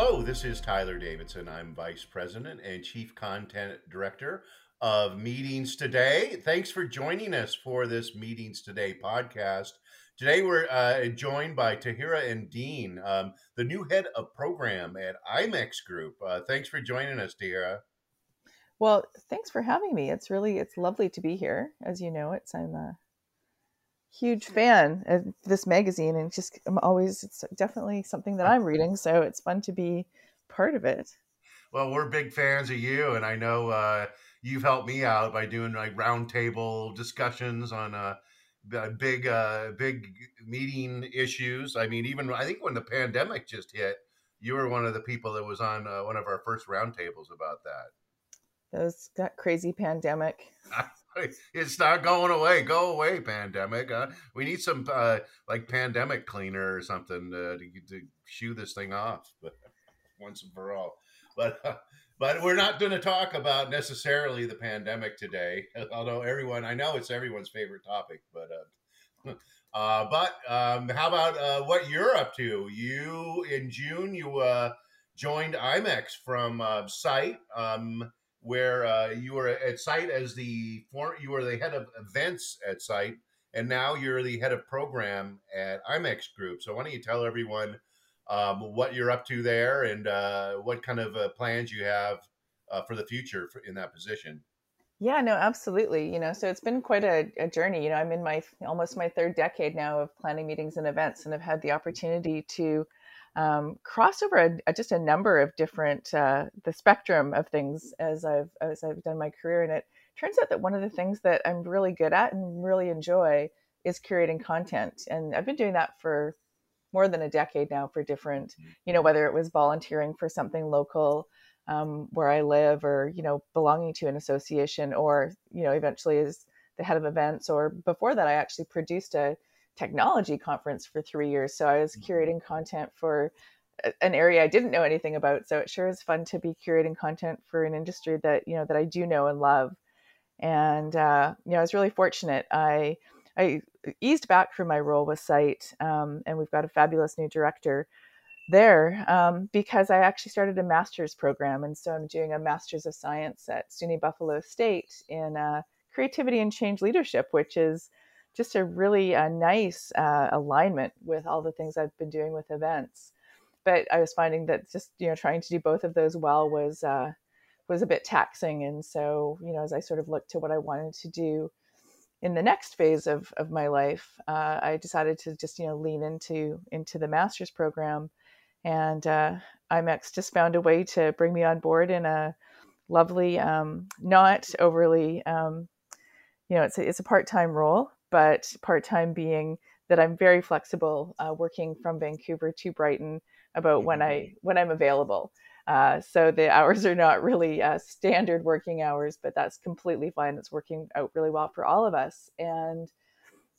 Hello, this is Tyler Davidson. I'm Vice President and Chief Content Director of Meetings Today. Thanks for joining us for this Meetings Today podcast. Today we're uh, joined by Tahira Endean, um, the new head of program at IMEX Group. Uh, thanks for joining us, Tahira. Well, thanks for having me. It's really it's lovely to be here. As you know, it's I'm a huge fan of this magazine, and just I'm always it's definitely something that I'm reading. So it's fun to be part of it. Well, we're big fans of you, and I know uh, you've helped me out by doing like roundtable discussions on uh, big uh, big meeting issues. I mean, even I think when the pandemic just hit, you were one of the people that was on uh, one of our first roundtables about that those that crazy pandemic. it's not going away. Go away, pandemic. Uh, we need some uh, like pandemic cleaner or something uh, to, to shoo this thing off, but once and for all. But uh, but we're not going to talk about necessarily the pandemic today. Although everyone, I know it's everyone's favorite topic, but. Uh, uh, but um, how about what you're up to? You in June, you joined IMEX from Site. Um, where uh, you were at site as the former, you were the head of events at site, and now you're the head of program at IMEX Group. So why don't you tell everyone um, what you're up to there and uh, what kind of uh, plans you have uh, for the future for, in that position? Yeah, no, absolutely. You know, so it's been quite a, a, journey. You know, I'm in my almost my third decade now of planning meetings and events, and I've had the opportunity to um, crossed over a, a, just a number of different uh, the spectrum of things as I've as I've done my career, and it turns out that one of the things that I'm really good at and really enjoy is curating content, and I've been doing that for more than a decade now for different, mm-hmm. you know, whether it was volunteering for something local um, where I live, or you know, belonging to an association, or you know, eventually as the head of events, or before that, I actually produced a technology conference for three years. So I was mm-hmm. curating content for an area I didn't know anything about. So it sure is fun to be curating content for an industry that you know that I do know and love. And uh, you know, I was really fortunate. I I eased back from my role with Site, um, and we've got a fabulous new director there um, because I actually started a master's program, and so I'm doing a master's of science at SUNY Buffalo State in uh, creativity and change leadership, which is just a really uh, nice uh, alignment with all the things I've been doing with events. But I was finding that just you know trying to do both of those well was uh, was a bit taxing, and so you know as I sort of looked to what I wanted to do in the next phase of, of my life, uh, I decided to just you know lean into into the master's program, and uh, IMEX just found a way to bring me on board in a lovely, um, not overly, um, you know, it's a, it's a part time role, but part time being that I'm very flexible, uh, working from Vancouver to Brighton about when I mm-hmm. when I'm available. Uh, so the hours are not really uh, standard working hours, but that's completely fine. It's working out really well for all of us. And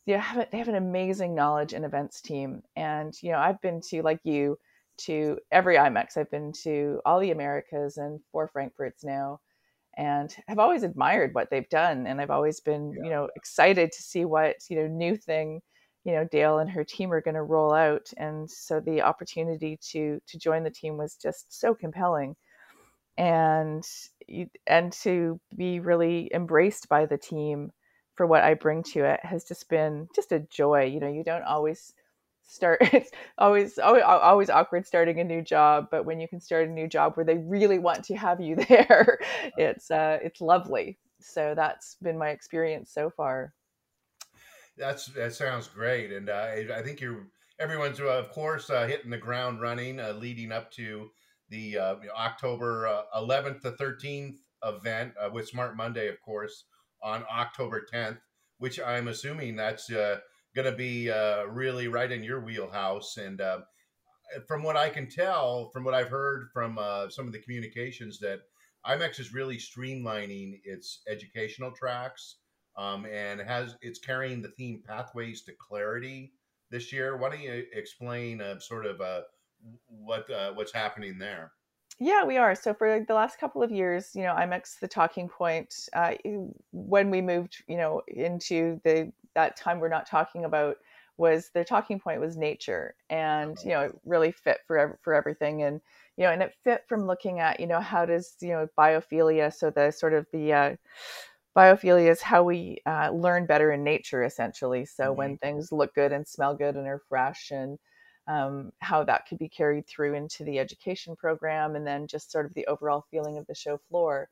you know, have, they have an amazing knowledge and events team. And you know, I've been to like you to every IMEX. I've been to all the Americas and four Frankfurts now and have always admired what they've done and i've always been yeah. you know excited to see what you know new thing you know dale and her team are going to roll out and so the opportunity to to join the team was just so compelling and and to be really embraced by the team for what i bring to it has just been just a joy you know you don't always start it's always, always always awkward starting a new job but when you can start a new job where they really want to have you there it's uh it's lovely. So that's been my experience so far. That's that sounds great and uh, I, think you're everyone's uh, of course uh, hitting the ground running uh, leading up to the uh, october 11th uh, to 13th event with smart monday of course on october 10th which i'm assuming that's going to be uh, really right in your wheelhouse. And uh, from what I can tell, from what I've heard from uh, some of the communications, that IMEX is really streamlining its educational tracks um, and has it's carrying the theme Pathways to Clarity this year. Why don't you explain uh, sort of uh, what uh, what's happening there? Yeah, we are. So for the last couple of years, you know, IMEX the talking point. Uh, when we moved, you know, into the that time we're not talking about was their talking point was nature, and you know it really fit for for everything, and you know, and it fit from looking at you know how does you know biophilia, so the sort of the uh, biophilia is how we uh, learn better in nature, essentially. So mm-hmm. when things look good and smell good and are fresh, and um, how that could be carried through into the education program, and then just sort of the overall feeling of the show floor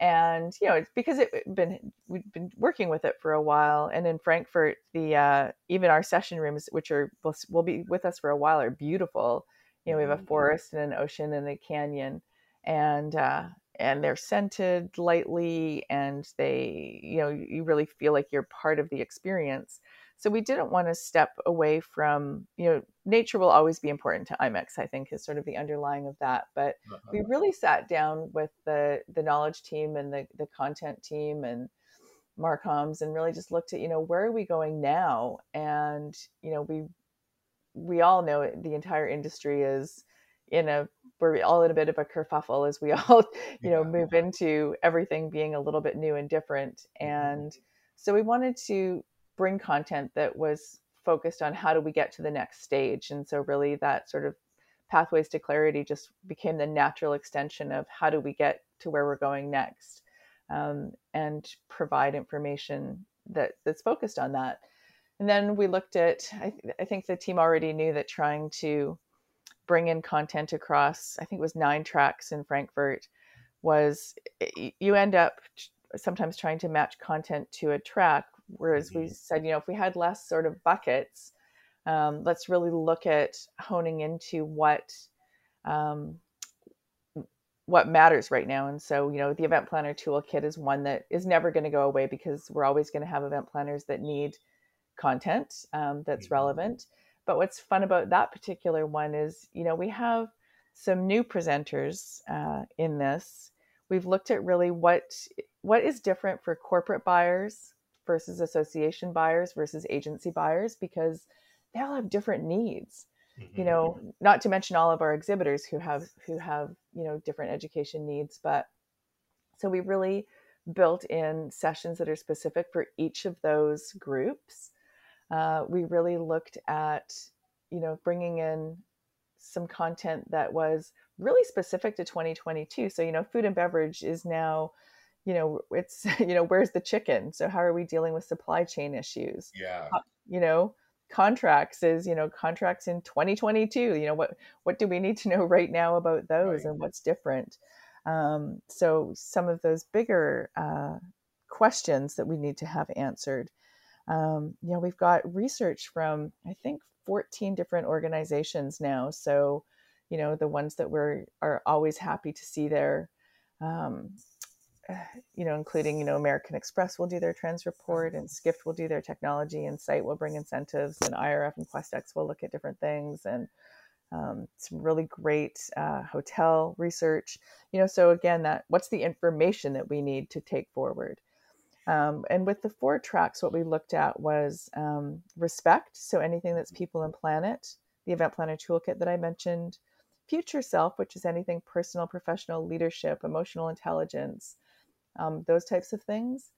and you know it's because it been we've been working with it for a while and in frankfurt the uh, even our session rooms which are will, will be with us for a while are beautiful you know we have a mm-hmm. forest and an ocean and a canyon and uh, and they're scented lightly and they you know you really feel like you're part of the experience so we didn't want to step away from, you know, nature will always be important to IMEX, I think is sort of the underlying of that. But uh-huh. we really sat down with the the knowledge team and the, the content team and Marcoms and really just looked at, you know, where are we going now? And, you know, we we all know the entire industry is in a we're all in a bit of a kerfuffle as we all you know move into everything being a little bit new and different mm-hmm. and so we wanted to bring content that was focused on how do we get to the next stage. And so, really, that sort of pathways to clarity just became the natural extension of how do we get to where we're going next um, and provide information that that's focused on that. And then we looked at, I, th- I think the team already knew that trying to bring in content across, I think it was nine tracks in Frankfurt, was you end up sometimes trying to match content to a track Whereas mm-hmm. we said, you know, if we had less sort of buckets, um, let's really look at honing into what um, what matters right now. And so, you know, the event planner toolkit is one that is never going to go away because we're always going to have event planners that need content um, that's mm-hmm. relevant. But what's fun about that particular one is, you know, we have some new presenters uh, in this. We've looked at really what what is different for corporate buyers versus association buyers versus agency buyers because they all have different needs. Mm-hmm. you know not to mention all of our exhibitors who have who have you know different education needs but so we really built in sessions that are specific for each of those groups. Uh, we really looked at you know bringing in some content that was really specific to 2022 so you know food and beverage is now you know it's you know where's the chicken? So how are we dealing with supply chain issues? Yeah. You know contracts is you know contracts in 2022 you know what what do we need to know right now about those right. and what's different? Um, so some of those bigger uh, questions that we need to have answered. Um, you know we've got research from i think 14 different organizations now. So you know the ones that we're are always happy to see there. Um, you know, including, you know, American Express will do their trends report and Skift will do their technology and site will bring incentives and IRF and Questex will look at different things and um, some really great uh, hotel research, you know, so again, that what's the information that we need to take forward? Um, and with the four tracks, what we looked at was um, respect. So anything that's people and planet, the event planner toolkit that I mentioned, future self, which is anything personal, professional, leadership, emotional intelligence, um, those types of things.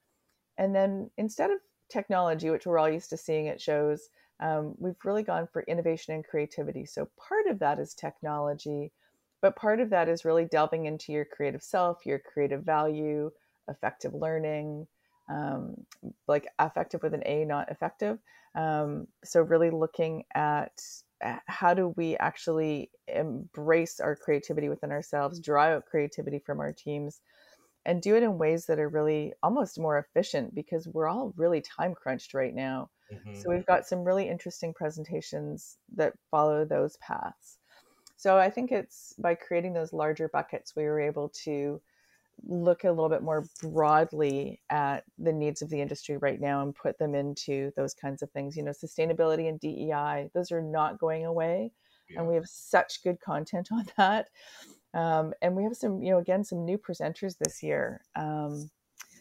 And then instead of technology, which we're all used to seeing at shows, um, we've really gone for innovation and creativity. So part of that is technology, but part of that is really delving into your creative self, your creative value, effective learning, um, like affective with an A, not effective. Um, so really looking at how do we actually embrace our creativity within ourselves, draw out creativity from our teams, and do it in ways that are really almost more efficient because we're all really time crunched right now. Mm-hmm. So we've got some really interesting presentations that follow those paths. So I think it's by creating those larger buckets, we were able to look a little bit more broadly at the needs of the industry right now and put them into those kinds of things. You know, sustainability and DEI, those are not going away. Yeah. And we have such good content on that. Um, and we have some, you know, again, some new presenters this year. Um,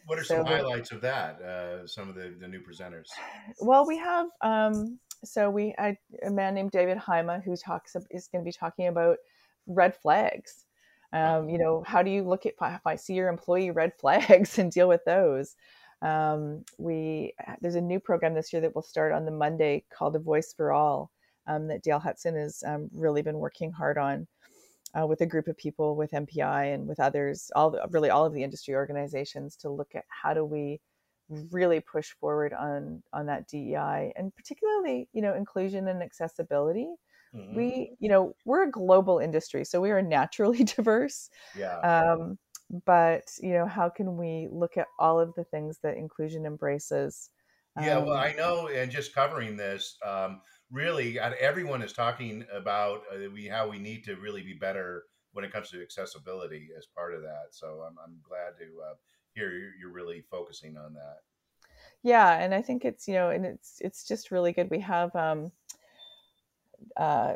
what are so some highlights of that? Uh, some of the, the new presenters. Well, we have um, so we I, a man named David Haima who talks is going to be talking about red flags. Um, you know, how do you look at if I see your employee red flags and deal with those? Um, we there's a new program this year that will start on the Monday called A Voice for All um, that Dale Hudson has um, really been working hard on uh, with a group of people with MPI and with others, all the, really all of the industry organizations to look at how do we really push forward on on that DEI and particularly you know inclusion and accessibility. Mm-hmm. We you know we're a global industry, so we are naturally diverse. Yeah. Um, but you know how can we look at all of the things that inclusion embraces? Yeah, well, um, I know, and just covering this, um, really, everyone is talking about uh, we how we need to really be better when it comes to accessibility as part of that. So I'm I'm glad to uh, hear you're really focusing on that. Yeah, and I think it's you know, and it's it's just really good. We have um, uh,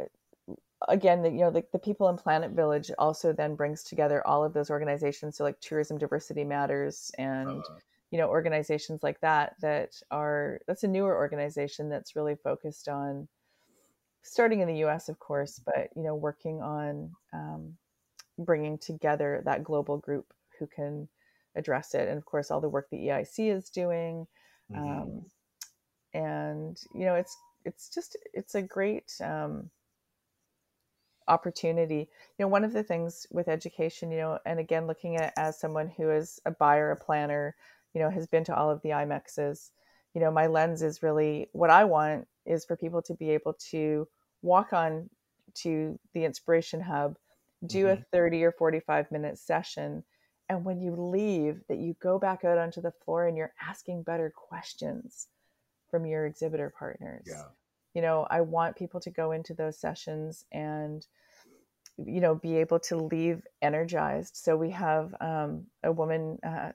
again, the, you know, the, the people in Planet Village also then brings together all of those organizations. So like Tourism Diversity Matters and uh-huh. You know organizations like that that are that's a newer organization that's really focused on starting in the U.S. of course, but you know working on um, bringing together that global group who can address it, and of course all the work the EIC is doing. Mm-hmm. Um, and you know it's it's just it's a great um, opportunity you know one of the things with education you know and again looking at as someone who is a buyer a planner you know has been to all of the imexes you know my lens is really what i want is for people to be able to walk on to the inspiration hub do mm-hmm. a 30 or 45 minute session and when you leave that you go back out onto the floor and you're asking better questions from your exhibitor partners. Yeah. You know i want people to go into those sessions and you know be able to leave energized. So we have um, a woman uh,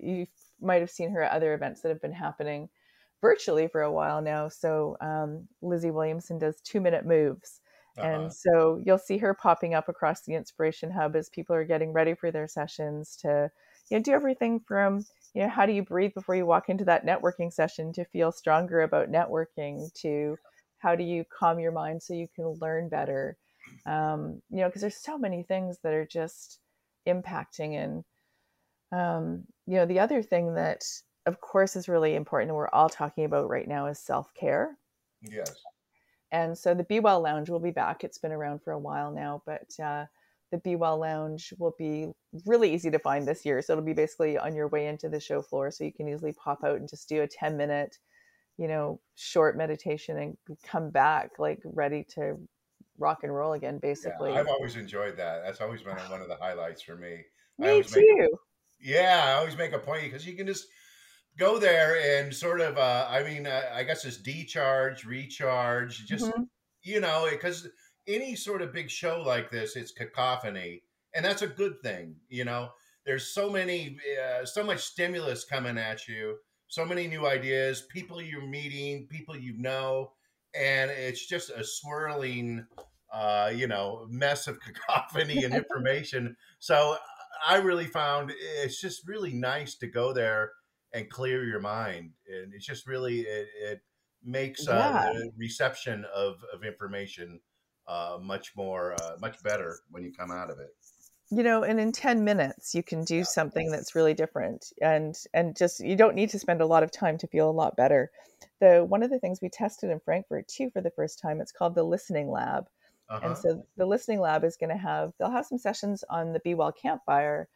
you might have seen her at other events that have been happening virtually for a while now. So um, lizzie williamson does two minute moves. Uh-huh. and so you'll see her popping up across the inspiration hub as people are getting ready for their sessions to you know do everything from you know how do you breathe before you walk into that networking session to feel stronger about networking to how do you calm your mind so you can learn better. Um, you know because there's so many things that are just impacting and um, you know the other thing that of course is really important and we're all talking about right now is self-care yes and so the be well lounge will be back it's been around for a while now but uh, the Be Well Lounge will be really easy to find this year. So it'll be basically on your way into the show floor. So you can easily pop out and just do a 10 minute, you know, short meditation and come back like ready to rock and roll again, basically. Yeah, I've always enjoyed that. That's always been one of the highlights for me. Me too. Make, yeah, I always make a point because you can just go there and sort of, uh, I mean, uh, I guess it's decharge, recharge, just, mm-hmm. you know, because any sort of big show like this, it's cacophony, and that's a good thing. You know, there's so many, uh, so much stimulus coming at you, so many new ideas, people you're meeting, people you know, and it's just a swirling, uh, you know, mess of cacophony and information. so I really found it's just really nice to go there and clear your mind, and it's just really it, it makes uh, yeah. the reception of of information uh, much more, uh, much better when you come out of it. You know, and in 10 minutes, you can do something that's really different and, and just, you don't need to spend a lot of time to feel a lot better. The, one of the things we tested in Frankfurt too, for the first time, it's called the listening lab. Uh-huh. And so the listening lab is going to have, they'll have some sessions on the Be Well campfire,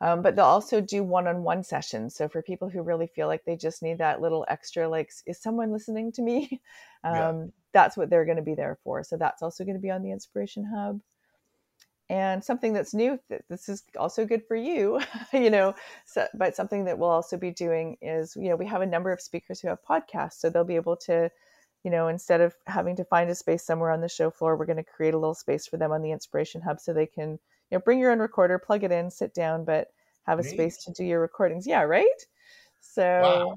um, but they'll also do one-on-one sessions. So for people who really feel like they just need that little extra, like, is someone listening to me? Um, yeah. That's what they're going to be there for. So that's also going to be on the Inspiration Hub. And something that's new, this is also good for you, you know, so, but something that we'll also be doing is, you know, we have a number of speakers who have podcasts. So they'll be able to, you know, instead of having to find a space somewhere on the show floor, we're going to create a little space for them on the Inspiration Hub so they can you know, bring your own recorder, plug it in, sit down, but have a space to do your recordings. Yeah, right. So, wow.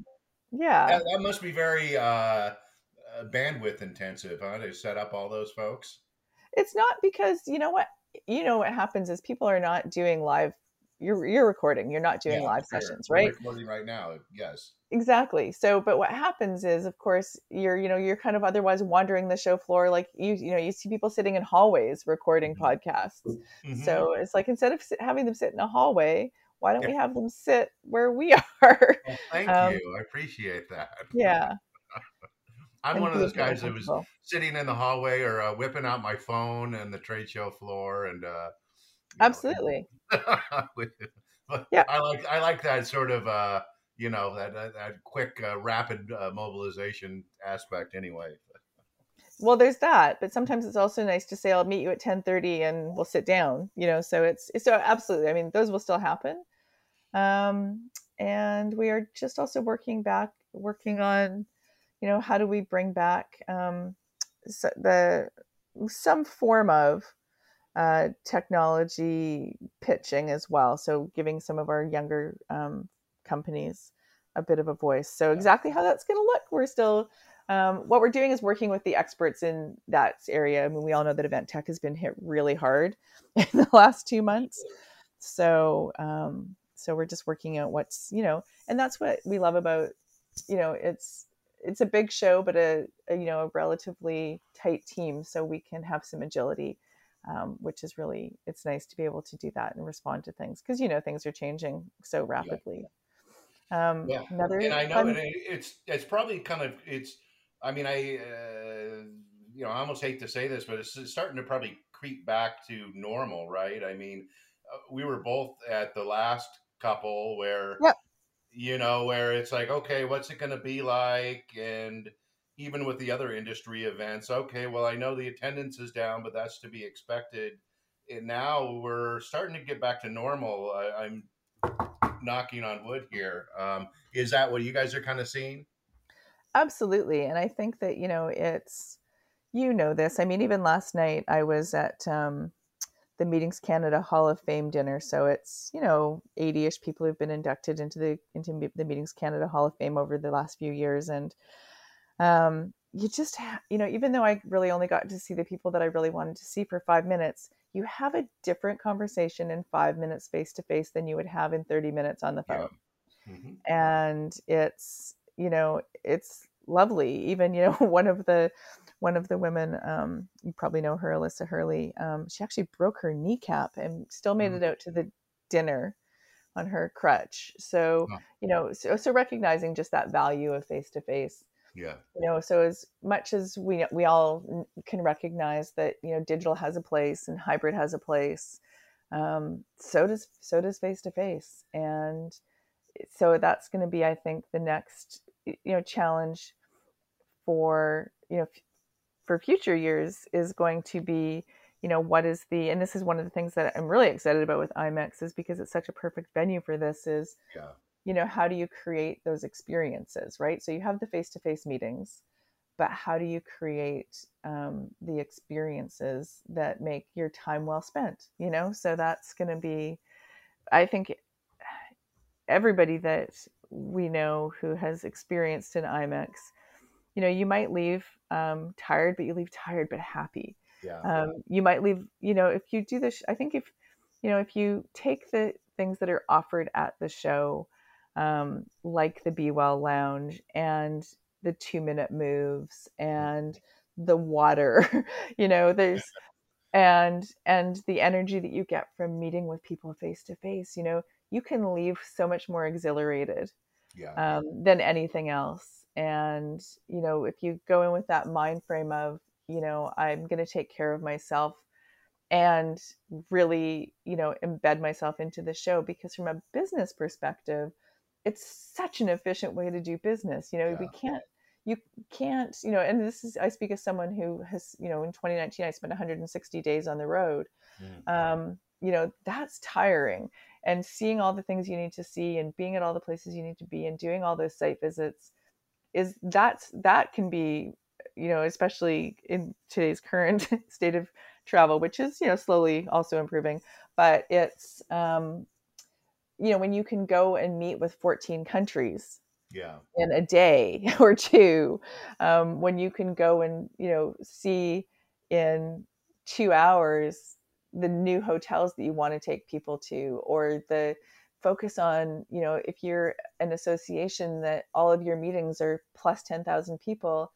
yeah, that, that, must be very uh, uh, bandwidth intensive, huh? To set up all those folks. It's not because you know what you know what happens is people are not doing live you're you're recording you're not doing yeah, live sessions right We're recording right now yes exactly so but what happens is of course you're you know you're kind of otherwise wandering the show floor like you you know you see people sitting in hallways recording mm-hmm. podcasts mm-hmm. so it's like instead of having them sit in a hallway why don't we have them sit where we are? Well, thank um, you. I appreciate that. Yeah. I'm one of those guys that was sitting in the hallway or uh, whipping out my phone and the trade show floor and uh, absolutely. Know, yeah, I like I like that sort of uh, you know that that, that quick uh, rapid uh, mobilization aspect anyway. Well, there's that, but sometimes it's also nice to say I'll meet you at 10:30 and we'll sit down. You know, so it's so absolutely. I mean, those will still happen. Um, and we are just also working back, working on you know, how do we bring back um, the some form of uh, technology pitching as well? So giving some of our younger um, companies a bit of a voice. So exactly how that's going to look, we're still. Um, what we're doing is working with the experts in that area. I mean, we all know that event tech has been hit really hard in the last two months. So, um, so we're just working out what's you know, and that's what we love about you know, it's it's a big show, but a, a, you know a relatively tight team, so we can have some agility, um, which is really it's nice to be able to do that and respond to things because you know things are changing so rapidly. Yeah. Um, yeah. Another, and I know um, it's it's probably kind of it's. I mean, I uh, you know I almost hate to say this, but it's starting to probably creep back to normal, right? I mean, uh, we were both at the last couple where. Yep you know, where it's like, okay, what's it going to be like? And even with the other industry events, okay, well, I know the attendance is down, but that's to be expected. And now we're starting to get back to normal. I, am knocking on wood here. Um, is that what you guys are kind of seeing? Absolutely. And I think that, you know, it's, you know, this. I mean, even last night I was at, um, the Meetings Canada Hall of Fame dinner. So it's you know 80ish people who've been inducted into the into the Meetings Canada Hall of Fame over the last few years, and um, you just ha- you know even though I really only got to see the people that I really wanted to see for five minutes, you have a different conversation in five minutes face to face than you would have in 30 minutes on the phone, yeah. mm-hmm. and it's you know it's lovely. Even you know one of the one of the women, um, you probably know her, Alyssa Hurley. Um, she actually broke her kneecap and still made mm-hmm. it out to the dinner on her crutch. So you know, so, so recognizing just that value of face to face. Yeah. You know, so as much as we we all can recognize that you know digital has a place and hybrid has a place, um, so does so does face to face, and so that's going to be, I think, the next you know challenge for you know for future years is going to be you know what is the and this is one of the things that i'm really excited about with imex is because it's such a perfect venue for this is yeah. You know how do you create those experiences right? So you have the face-to-face meetings but how do you create um, the experiences that make your time well spent you know? So that's going to be i think everybody that we know who has experienced an imex you know you might leave um, tired but you leave tired but happy. Yeah. Um, you might leave you know if you do this i think if you know if you take the things that are offered at the show um, like the be well lounge and the two minute moves and the water you know there's and and the energy that you get from meeting with people face to face you know you can leave so much more exhilarated yeah. um, than anything else and you know if you go in with that mind frame of you know i'm going to take care of myself and really you know embed myself into the show because from a business perspective it's such an efficient way to do business you know yeah. we can't you can't you know and this is i speak as someone who has you know in 2019 i spent 160 days on the road mm. um, you know that's tiring and seeing all the things you need to see and being at all the places you need to be and doing all those site visits is that's that can be you know especially in today's current state of travel which is you know slowly also improving but it's um you know when you can go and meet with 14 countries yeah in a day or two um, when you can go and you know see in two hours the new hotels that you want to take people to or the focus on you know if you're an association that all of your meetings are plus 10,000 people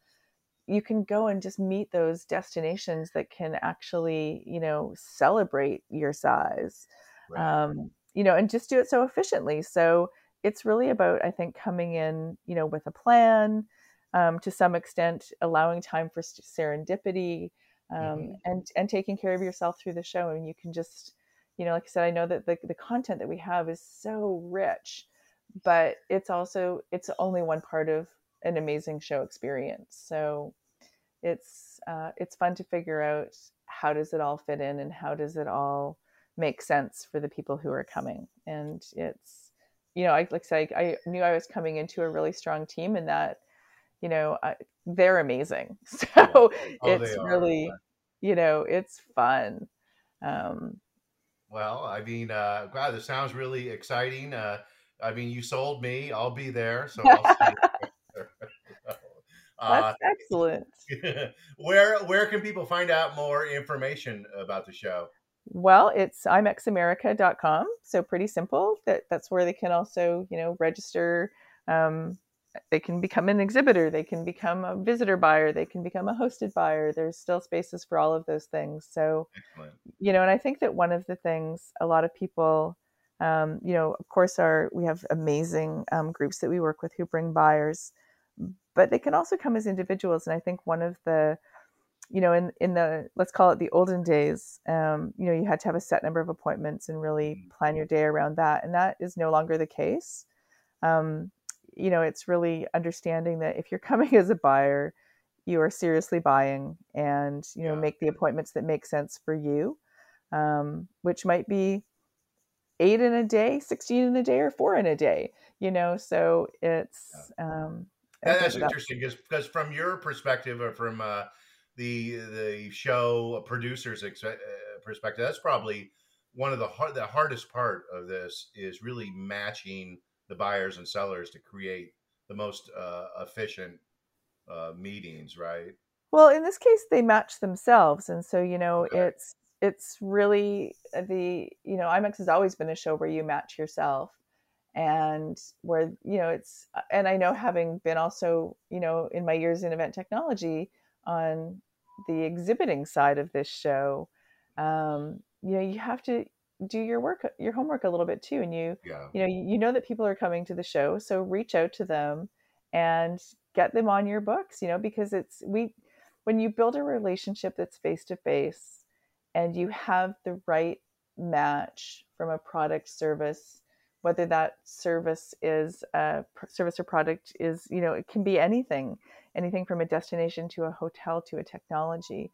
you can go and just meet those destinations that can actually you know celebrate your size right. um, you know, and just do it so efficiently. So it's really about, I think, coming in, you know, with a plan, um, to some extent, allowing time for serendipity, um, mm-hmm. and and taking care of yourself through the show. And you can just, you know, like I said, I know that the the content that we have is so rich, but it's also it's only one part of an amazing show experience. So it's uh, it's fun to figure out how does it all fit in and how does it all make sense for the people who are coming. And it's you know, I like I say, I knew I was coming into a really strong team, and that you know I, they're amazing. So oh, it's really you know it's fun. Um, well, I mean, uh, wow, this sounds really exciting. Uh, I mean, you sold me. I'll be there. So I'll uh, That's excellent. where where can people find out more information about the show? Well, it's imexamerica.com. So pretty simple. That that's where they can also, you know, register. Um, they can become an exhibitor. They can become a visitor buyer. They can become a hosted buyer. There's still spaces for all of those things. So, Excellent. you know, and I think that one of the things a lot of people um, you know, of course, our we have amazing um, groups that we work with who bring buyers, but they can also come as individuals. And I think one of the, you know, in in the let's call it the olden days, um, you know, you had to have a set number of appointments and really mm. plan your day around that, and that is no longer the case. Um, you know, it's really understanding that if you're coming as a buyer, you are seriously buying, and you know, yeah. make the appointments that make sense for you, um, which might be eight in a day, 16 in a day, or four in a day, you know? So it's, um, that's interesting because, because from your perspective or from, uh, the, the show producers uh, perspective, that's probably one of the hard, the hardest part of this is really matching the buyers and sellers to create the most uh, efficient uh, meetings, right? Well, in this case, they match themselves, and so you know okay. it's it's really uh, the you know IMEX has always been a show where you match yourself and where you know it's uh, and I know having been also you know in my years in event technology on the exhibiting side of this show um, you know you have to do your work your homework a little bit too and you yeah. you know you, you know that people are coming to the show so reach out to them and get them on your books you know because it's we when you build a relationship that's face to face and you have the right match from a product service whether that service is a service or product is you know it can be anything anything from a destination to a hotel to a technology.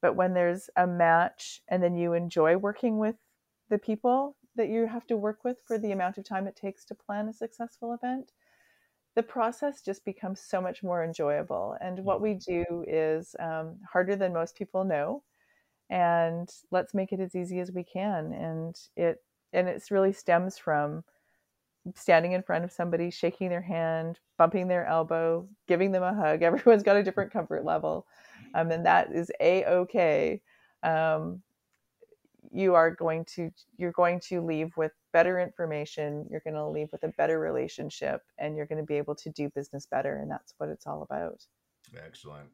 But when there's a match and then you enjoy working with the people that you have to work with for the amount of time it takes to plan a successful event the process just becomes so much more enjoyable. And what we do is um, harder than most people know and let's make it as easy as we can. And it and it really stems from standing in front of somebody shaking their hand bumping their elbow giving them a hug. Everyone's got a different comfort level. Um, and that is a-okay um, you are going to you're going to leave with better information. You're going to leave with a better relationship and you're going to be able to do business better and that's what it's all about. Excellent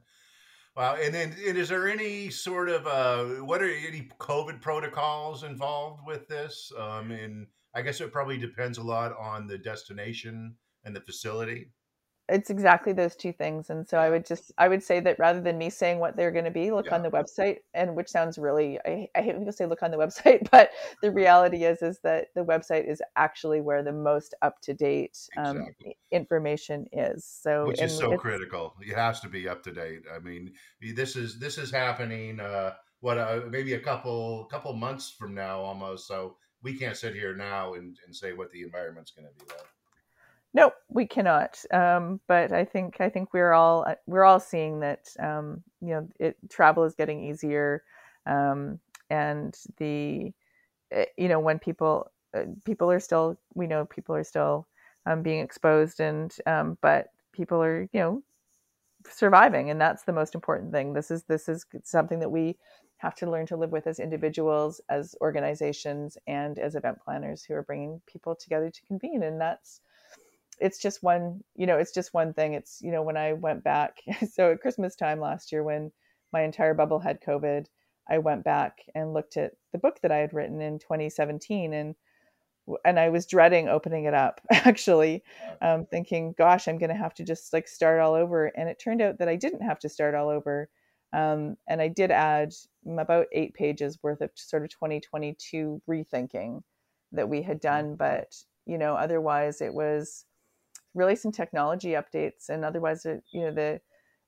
Wow. And then and is there any sort of uh, what are any COVID protocols involved with this? Um, and I guess it probably depends a lot on the destination and the facility it's exactly those two things. And so i would just i would say that rather than me saying what they're going to be look yeah. on the website and which sounds really I, I hate when people say look on the website but the reality is is that the website is actually where the most up to date um, exactly. information is. So which is so critical. It has to be up to date i mean this is this is happening uh what uh, maybe a couple couple months from now almost so we can't sit here now and, and say what the environment's going to be like Nope, we cannot. Um, but I think I think we're all uh, we're all seeing that um, you know it, travel is getting easier, um, and the eh, you know when people uh, people are still we know people are still um, being exposed and um, but people are you know surviving and that's the most important thing. This is this is something that we have to learn to live with as individuals, as organizations, and as event planners who are bringing people together to convene, and that's it's just one you know it's just one thing it's you know when i went back so at christmas time last year when my entire bubble had covid i went back and looked at the book that i had written in 2017 and and I was dreading opening it up actually, um, thinking, gosh, I'm going to have to just like start all over. And it turned out that I didn't have to start all over. Um, and I did add about eight pages worth of sort of 2022 rethinking that we had done. But, you know, otherwise it was really some technology updates and otherwise, it, you know, the,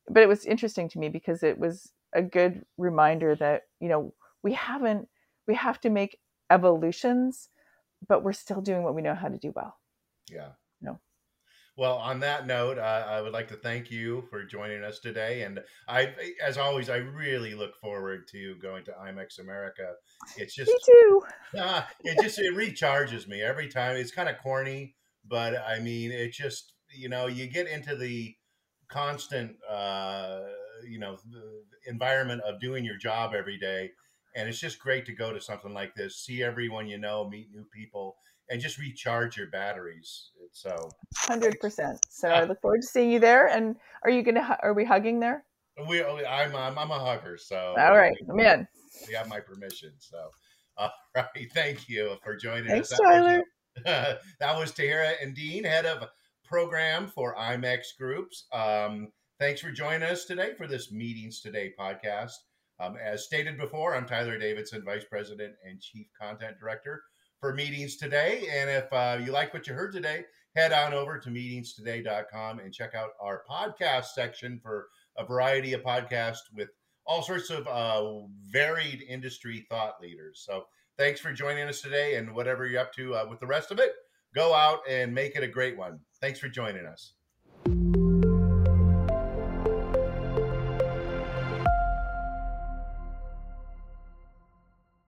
but it was interesting to me because it was a good reminder that, you know, we haven't, we have to make evolutions but we're still doing what we know how to do well. Yeah. No. Well, on that note, uh, I would like to thank you for joining us today, and I, as always, I really look forward to going to IMEX America. It's just me too. Uh, it just it recharges me every time. It's kind of corny, but I mean, it just you know you get into the constant uh, you know environment of doing your job every day and it's just great to go to something like this, see everyone you know, meet new people, and just recharge your batteries. So, hundred percent. So I look forward to seeing you there. And are you gonna? Are we hugging there? We, I'm, I'm, I'm a hugger. So, all right, I'm in. You got my permission. So, all right. Thank you for joining Thanks, us. Tyler. That was Tahira Endean, head of program for IMEX Groups. Um, thanks for joining us today for this Meetings Today podcast. Um, as stated before, I'm Tyler Davidson, Vice President and Chief Content Director for Meetings Today. And if uh, you like what you heard today, head on over to meetingstoday.com and check out our podcast section for a variety of podcasts with all sorts of uh, varied industry thought leaders. So thanks for joining us today. And whatever you're up to uh, with the rest of it, go out and make it a great one. Thanks for joining us.